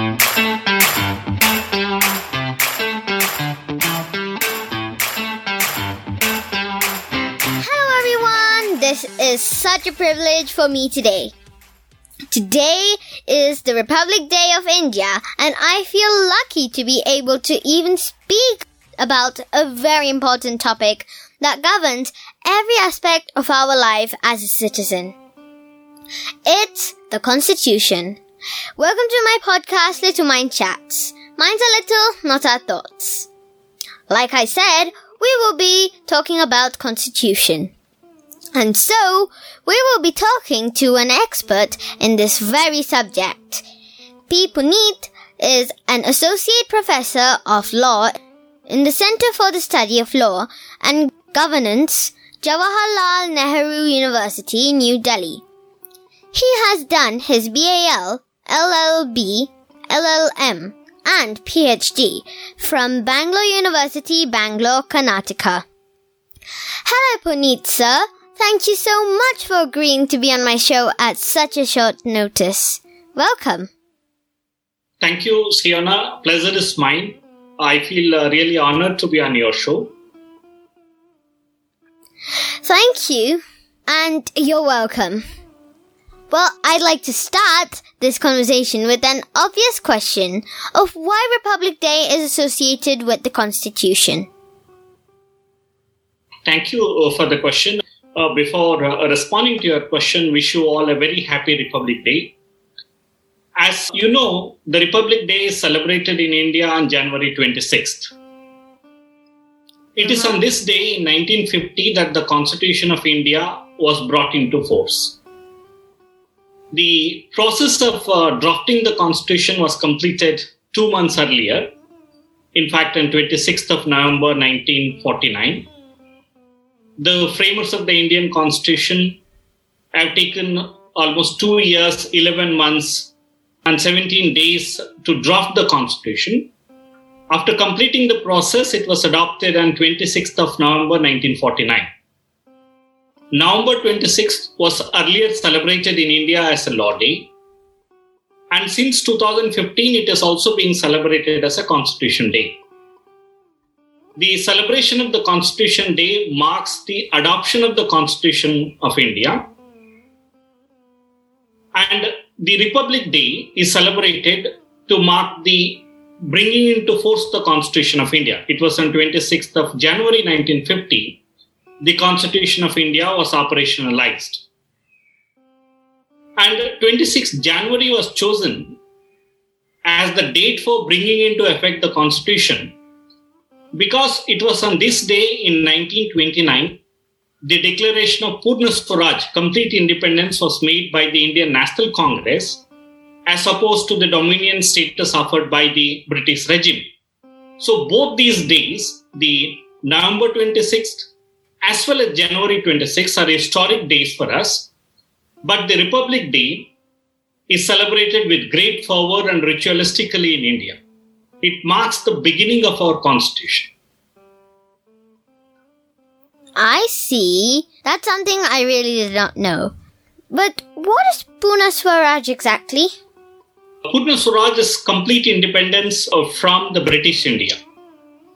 Hello, everyone. This is such a privilege for me today. Today is the Republic Day of India, and I feel lucky to be able to even speak about a very important topic that governs every aspect of our life as a citizen. It's the Constitution. Welcome to my podcast, Little Mind Chats. Minds are little, not our thoughts. Like I said, we will be talking about Constitution. And so, we will be talking to an expert in this very subject. P. Puneet is an associate professor of law in the Center for the Study of Law and Governance, Jawaharlal Nehru University, New Delhi. He has done his BAL, LLB, LLM, and PhD from Bangalore University, Bangalore, Karnataka. Hello, Puneet, sir. Thank you so much for agreeing to be on my show at such a short notice. Welcome. Thank you, Siyona. Pleasure is mine. I feel uh, really honored to be on your show. Thank you, and you're welcome. Well, I'd like to start this conversation with an obvious question of why Republic Day is associated with the Constitution. Thank you uh, for the question. Uh, before uh, responding to your question, wish you all a very happy Republic Day. As you know, the Republic Day is celebrated in India on January 26th. It is on this day in 1950 that the Constitution of India was brought into force. The process of uh, drafting the Constitution was completed two months earlier, in fact, on 26th of November 1949. The framers of the Indian Constitution have taken almost two years, 11 months, and 17 days to draft the Constitution. After completing the process, it was adopted on 26th of November 1949. November 26th was earlier celebrated in India as a law day. And since 2015, it is also being celebrated as a Constitution Day. The celebration of the Constitution Day marks the adoption of the Constitution of India. And the Republic Day is celebrated to mark the bringing into force the Constitution of India. It was on 26th of January 1950 the Constitution of India was operationalized. And 26th January was chosen as the date for bringing into effect the Constitution because it was on this day in 1929 the declaration of Purna Swaraj, complete independence, was made by the Indian National Congress as opposed to the dominion status offered by the British regime. So, both these days, the November 26th as well as January 26th, are historic days for us. But the Republic Day is celebrated with great fervor and ritualistically in India. It marks the beginning of our constitution. I see. That's something I really did not know. But what is Purna Swaraj exactly? Purna Swaraj is complete independence from the British India.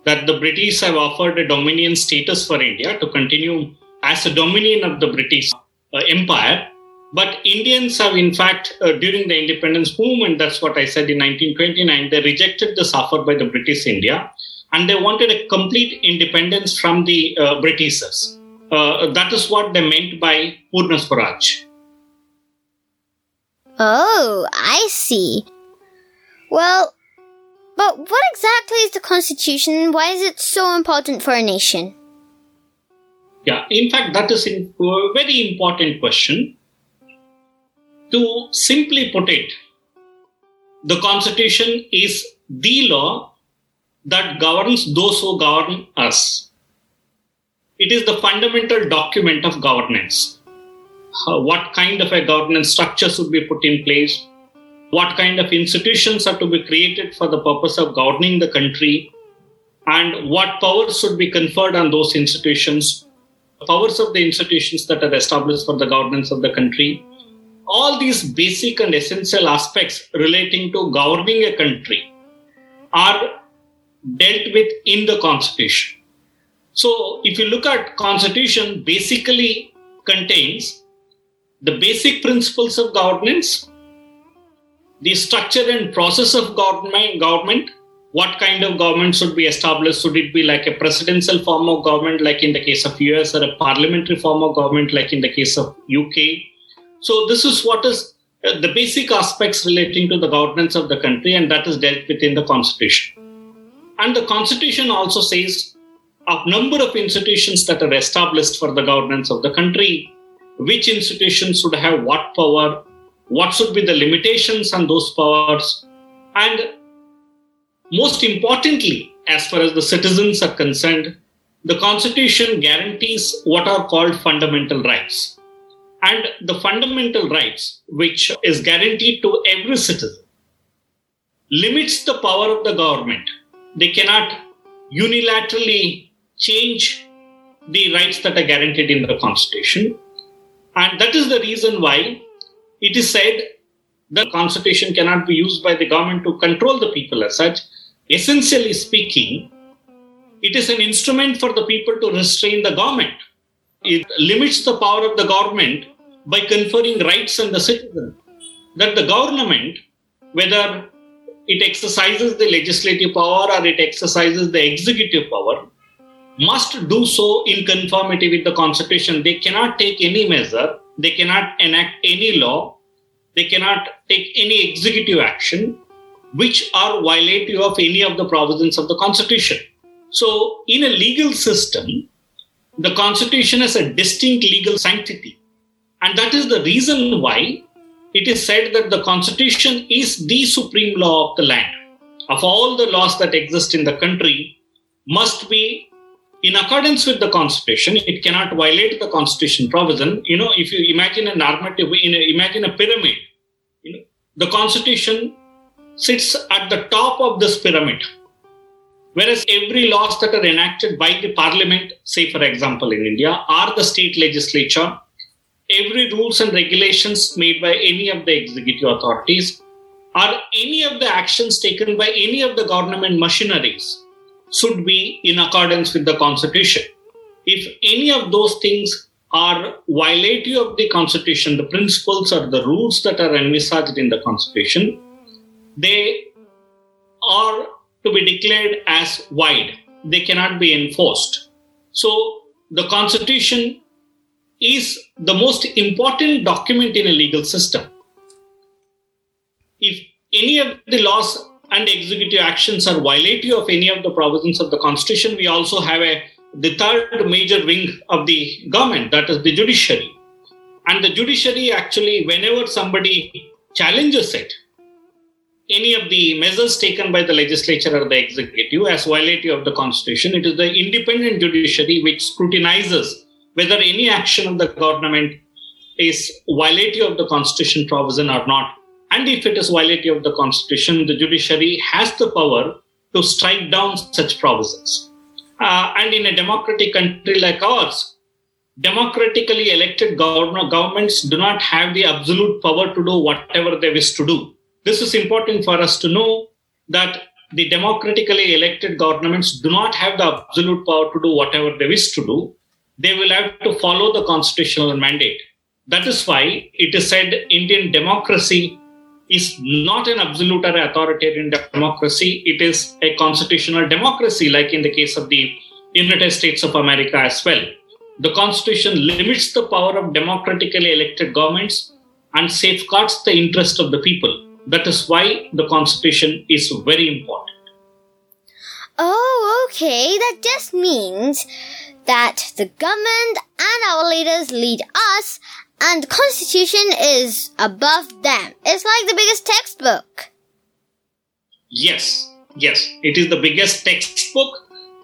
That the British have offered a dominion status for India to continue as a dominion of the British uh, Empire. But Indians have, in fact, uh, during the independence movement, that's what I said in 1929, they rejected this offer by the British India and they wanted a complete independence from the uh, Britishers. Uh, that is what they meant by Purna Swaraj. Oh, I see. Well, but what exactly is the Constitution? Why is it so important for a nation? Yeah, in fact, that is a very important question. To simply put it, the Constitution is the law that governs those who govern us. It is the fundamental document of governance. What kind of a governance structure should be put in place? What kind of institutions are to be created for the purpose of governing the country? And what powers should be conferred on those institutions? Powers of the institutions that are established for the governance of the country all these basic and essential aspects relating to governing a country are dealt with in the constitution. So if you look at constitution basically contains the basic principles of governance, the structure and process of government, government, what kind of government should be established? Should it be like a presidential form of government, like in the case of US, or a parliamentary form of government, like in the case of UK? So this is what is uh, the basic aspects relating to the governance of the country, and that is dealt with in the constitution. And the constitution also says a number of institutions that are established for the governance of the country, which institutions should have what power, what should be the limitations on those powers, and most importantly, as far as the citizens are concerned, the Constitution guarantees what are called fundamental rights. And the fundamental rights, which is guaranteed to every citizen, limits the power of the government. They cannot unilaterally change the rights that are guaranteed in the Constitution. And that is the reason why it is said the Constitution cannot be used by the government to control the people as such. Essentially speaking, it is an instrument for the people to restrain the government. It limits the power of the government by conferring rights on the citizen. That the government, whether it exercises the legislative power or it exercises the executive power, must do so in conformity with the constitution. They cannot take any measure, they cannot enact any law, they cannot take any executive action which are violative of any of the provisions of the constitution. So, in a legal system, the constitution has a distinct legal sanctity. And that is the reason why it is said that the constitution is the supreme law of the land. Of all the laws that exist in the country, must be in accordance with the constitution it cannot violate the constitution provision. You know if you imagine a normative in a, imagine a pyramid you know the constitution sits at the top of this pyramid. Whereas every laws that are enacted by the parliament say for example in india or the state legislature every rules and regulations made by any of the executive authorities or any of the actions taken by any of the government machineries should be in accordance with the Constitution. If any of those things are violative of the Constitution, the principles or the rules that are envisaged in the Constitution, they are to be declared as void. They cannot be enforced. So the Constitution is the most important document in a legal system. If any of the laws and executive actions are violative of any of the provisions of the constitution we also have a the third major wing of the government that is the judiciary. And the judiciary actually whenever somebody challenges it any of the measures taken by the legislature or the executive as violative of the constitution it is the independent judiciary which scrutinizes whether any action of the government is violative of the constitution provision or not and if it is violative of the constitution, the judiciary has the power to strike down such provisions. Uh, and in a democratic country like ours, democratically elected government, governments do not have the absolute power to do whatever they wish to do. This is important for us to know that the democratically elected governments do not have the absolute power to do whatever they wish to do. They will have to follow the constitutional mandate. That is why it is said Indian democracy is not an absolute or authoritarian democracy. It is a constitutional democracy, like in the case of the United States of America as well. The Constitution limits the power of democratically elected governments and safeguards the interest of the people. That is why the Constitution is very important. Oh, okay. That just means that the government and our leaders lead us and the Constitution is above them. It's like the biggest textbook. Yes, yes, it is the biggest textbook,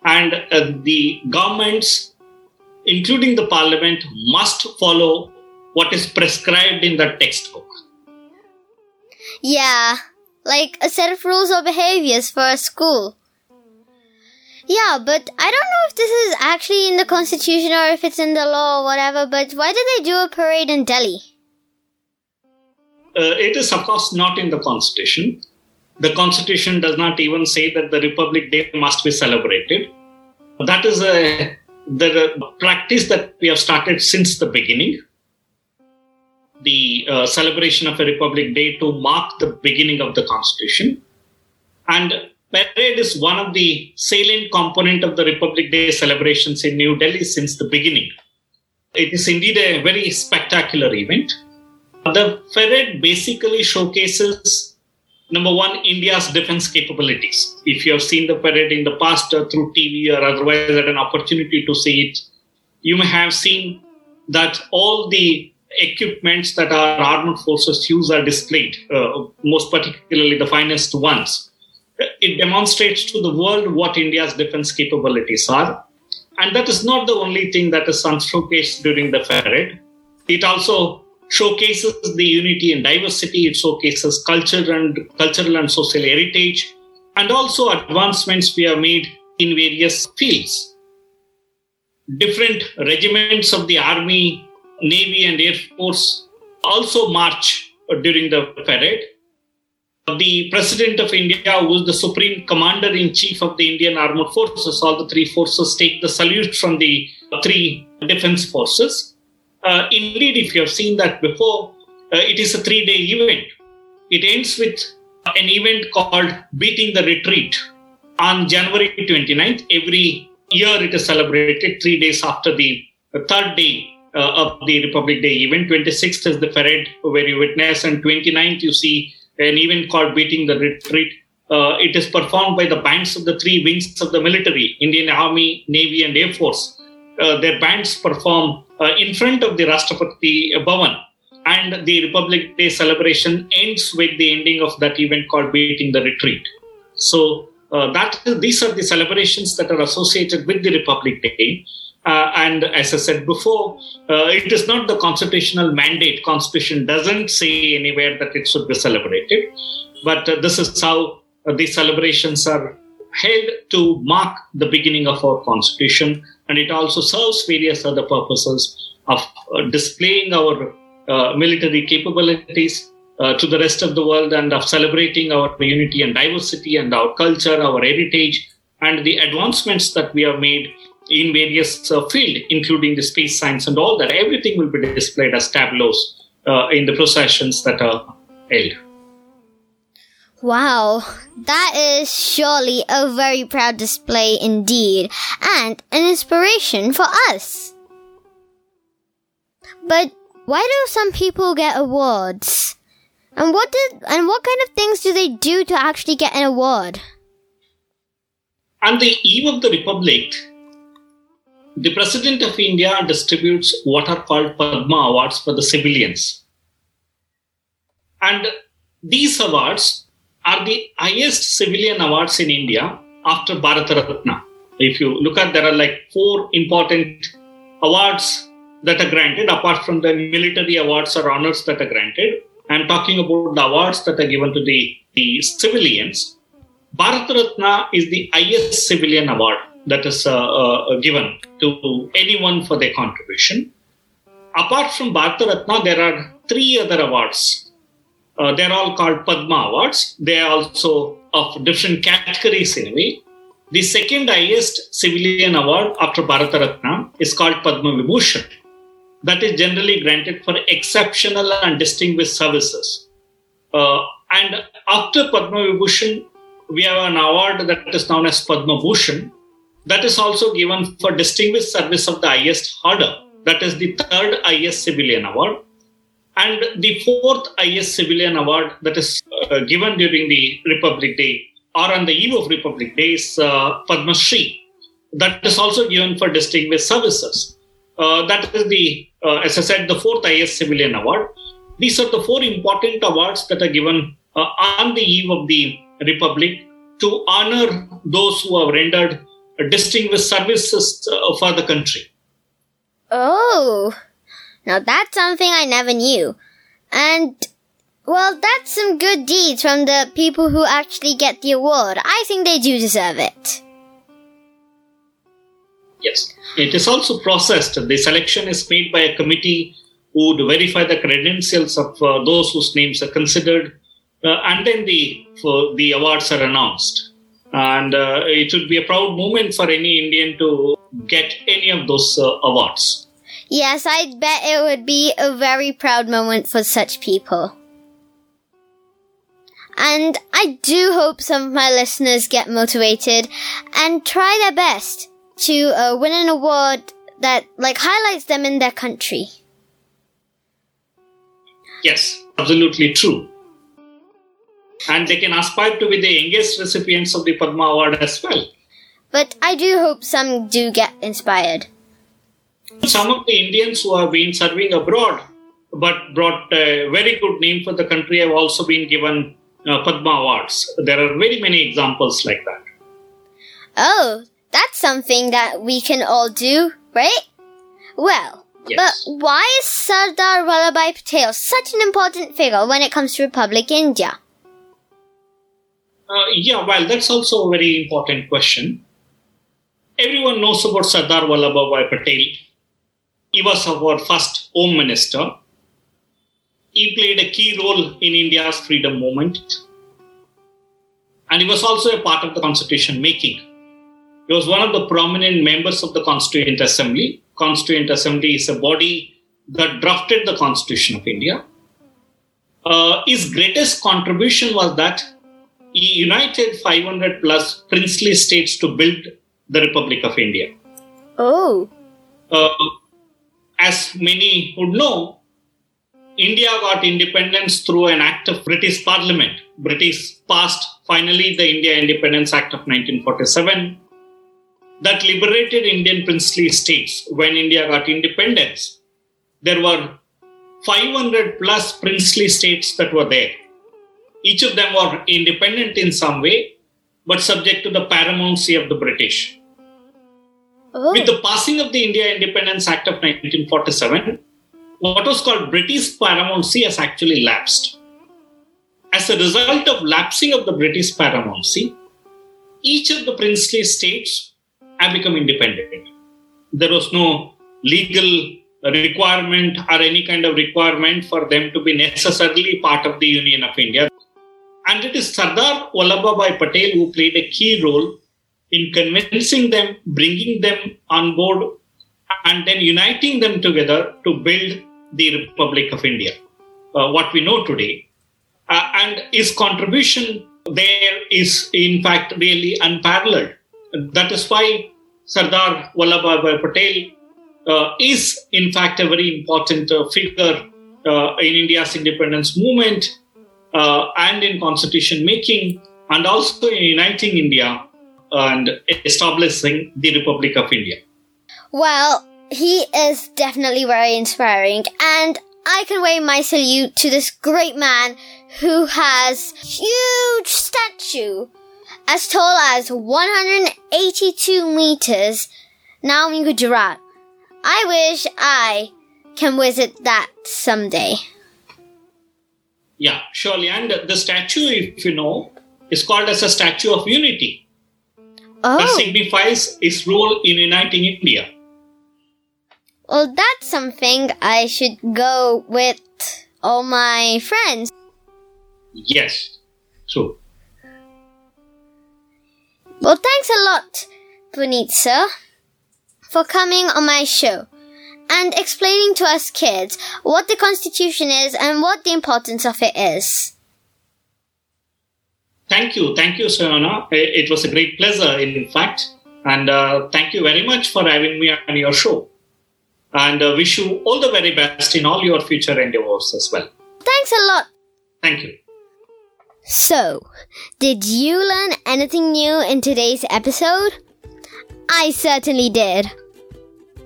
and uh, the governments, including the parliament, must follow what is prescribed in the textbook. Yeah, like a set of rules or behaviors for a school. Yeah, but I don't know if this is actually in the constitution or if it's in the law or whatever, but why did they do a parade in Delhi? uh, it is, of course, not in the Constitution. The Constitution does not even say that the Republic Day must be celebrated. That is a the practice that we have started since the beginning. The uh, celebration of a Republic Day to mark the beginning of the Constitution. And parade is one of the salient component of the Republic Day celebrations in New Delhi since the beginning. It is indeed a very spectacular event. The parade basically showcases number one, India's defense capabilities. If you have seen the parade in the past uh, through TV or otherwise had an opportunity to see it, you may have seen that all the equipments that our armed forces use are displayed, uh, most particularly the finest ones. It demonstrates to the world what India's defense capabilities are. And that is not the only thing that is showcased during the parade. It also showcases the unity and diversity. It showcases culture and cultural and social heritage, and also advancements we have made in various fields. Different regiments of the army, navy, and air force also march during the parade. The President of India, who is the Supreme Commander in Chief of the Indian Armed Forces, all the three forces take the salute from the three defense forces uh, indeed, if you have seen that before, uh, it is a three day event. It ends with an event called Beating the Retreat on January 29th. Every year it is celebrated three days after the third day uh, of the Republic Day event. 26th is the parade where you witness, and 29th you see an event called Beating the Retreat. Uh, it is performed by the bands of the three wings of the military Indian Army, Navy, and Air Force. Uh, their bands perform uh, in front of the Rashtrapati Bhavan. And the Republic Day celebration ends with the ending of that event called Beating the Retreat. So uh, that these are the celebrations that are associated with the Republic Day. Uh, and as I said before, uh, it is not the constitutional mandate. Constitution doesn't say anywhere that it should be celebrated, but uh, this is how uh, these celebrations are held to mark the beginning of our constitution and it also serves various other purposes of uh, displaying our uh, military capabilities to the rest of the world and of celebrating our unity and diversity and our culture, our heritage, and the advancements that we have made in various uh, fields, including the space science and all that. Everything will be displayed as tableaus uh, in the processions that are held. Wow, that is surely a very proud display indeed, and an inspiration for us. But why do some people get awards? And what did and what kind of things do they do to actually get an award? On the eve of the Republic, the President of India distributes what are called Padma Awards for the civilians. And these awards are the highest civilian awards in India after Bharat Ratna. If you look at, there are like four important awards that are granted apart from the military awards or honors that are granted. I'm talking about the awards that are given to the, the civilians. Bharat Ratna is the highest civilian award that is uh, uh, given to anyone for their contribution. Apart from Bharat Ratna, there are three other awards uh, they're all called Padma Awards. They are also of different categories in a way. The second highest civilian award after Bharat Ratna is called Padma Vibhushan. That is generally granted for exceptional and distinguished services. Uh, and after Padma Vibhushan, we have an award that is known as Padma Bhushan. That is also given for distinguished service of the highest order. That is the third highest civilian award. And the fourth highest civilian award that is uh, given during the Republic Day or on the eve of Republic Day is uh, Padma Shri. That is also given for distinguished services. Uh, that is the, uh, as I said, the fourth highest civilian award. These are the four important awards that are given uh, on the eve of the Republic to honor those who have rendered distinguished services uh, for the country. Oh, now that's something I never knew. And, well, that's some good deeds from the people who actually get the award. I think they do deserve it. Yes. It is also processed. The selection is made by a committee who would verify the credentials of uh, those whose names are considered, uh, and then the for the awards are announced. And uh, it would be a proud moment for any Indian to get any of those uh, awards. Yes, I bet it would be a very proud moment for such people. And I do hope some of my listeners get motivated and try their best to uh, win an award that like highlights them in their country. Yes, absolutely true. And they can aspire to be the youngest recipients of the Padma Award as well. But I do hope some do get inspired. Some of the Indians who have been serving abroad but brought a very good name for the country have also been given uh, Padma Awards. There are very many examples like that. Oh, that's something that we can all do, right? Well, Yes. but why is Sardar Vallabhbhai Patel such an important figure when it comes to Republic India? Uh, yeah, well, that's also a very important question. Everyone knows about Sardar Vallabhbhai Patel. He was our first Home Minister. He played a key role in India's freedom movement. And he was also a part of the constitution making. He was one of the prominent members of the Constituent Assembly. Constituent Assembly is a body that drafted the Constitution of India. Uh, his greatest contribution was that united 500 plus princely states to build the Republic of India. Oh, Uh, as many would know, India got independence through an act of British Parliament. British passed finally the India Independence Act of 1947 that liberated Indian princely states when India got independence. There were 500 plus princely states that were there. Each of them were independent in some way, but subject to the paramountcy of the British. oh, With the passing of the India Independence Act of 1947, what was called British paramountcy has actually lapsed. As a result of lapsing of the British paramountcy, each of the princely states have become independent. There was no legal requirement or any kind of requirement for them to be necessarily part of the Union of India. And it is Sardar Vallabhbhai Patel who played a key role in convincing them, bringing them on board, and then uniting them together to build the Republic of India, uh, what we know today. Uh, and his contribution there is, in fact, really unparalleled. That is why Sardar Vallabhbhai Patel uh, is, in fact, a very important uh, figure uh, in India's independence movement Uh, and in constitution making, and also in uniting India and establishing the Republic of India. well, he is definitely very inspiring, and I can wave my salute to this great man who has huge statue as tall as 182 meters now in Gujarat. I wish I can visit that someday. Yeah, surely. And the statue, if you know, is called as a Statue of Unity. That Oh, signifies its role in uniting India. well, that's something I should go with all my friends. Yes, true. Well, thanks a lot, Puneet sir, for coming on my show and explaining to us kids what the Constitution is and what the importance of it is. Thank you. Thank you, Siyona. It was a great pleasure, in fact. And uh, thank you very much for having me on your show. And uh, wish you all the very best in all your future endeavors as well. Thanks a lot. Thank you. So, did you learn anything new in today's episode? I certainly did.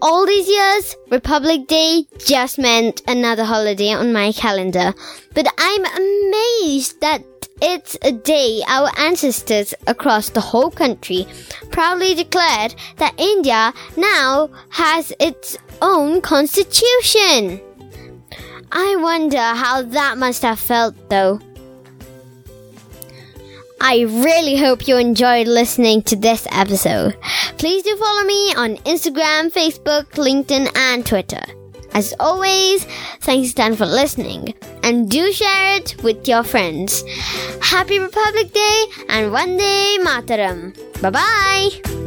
All these years, Republic Day just meant another holiday on my calendar. But I'm amazed that it's a day our ancestors across the whole country proudly declared that India now has its own constitution. I wonder how that must have felt though. I really hope you enjoyed listening to this episode. Please do follow me on Instagram, Facebook, LinkedIn, and Twitter. As always, thanks Dan for listening and do share it with your friends. Happy Republic Day and Vande Mataram. Bye bye.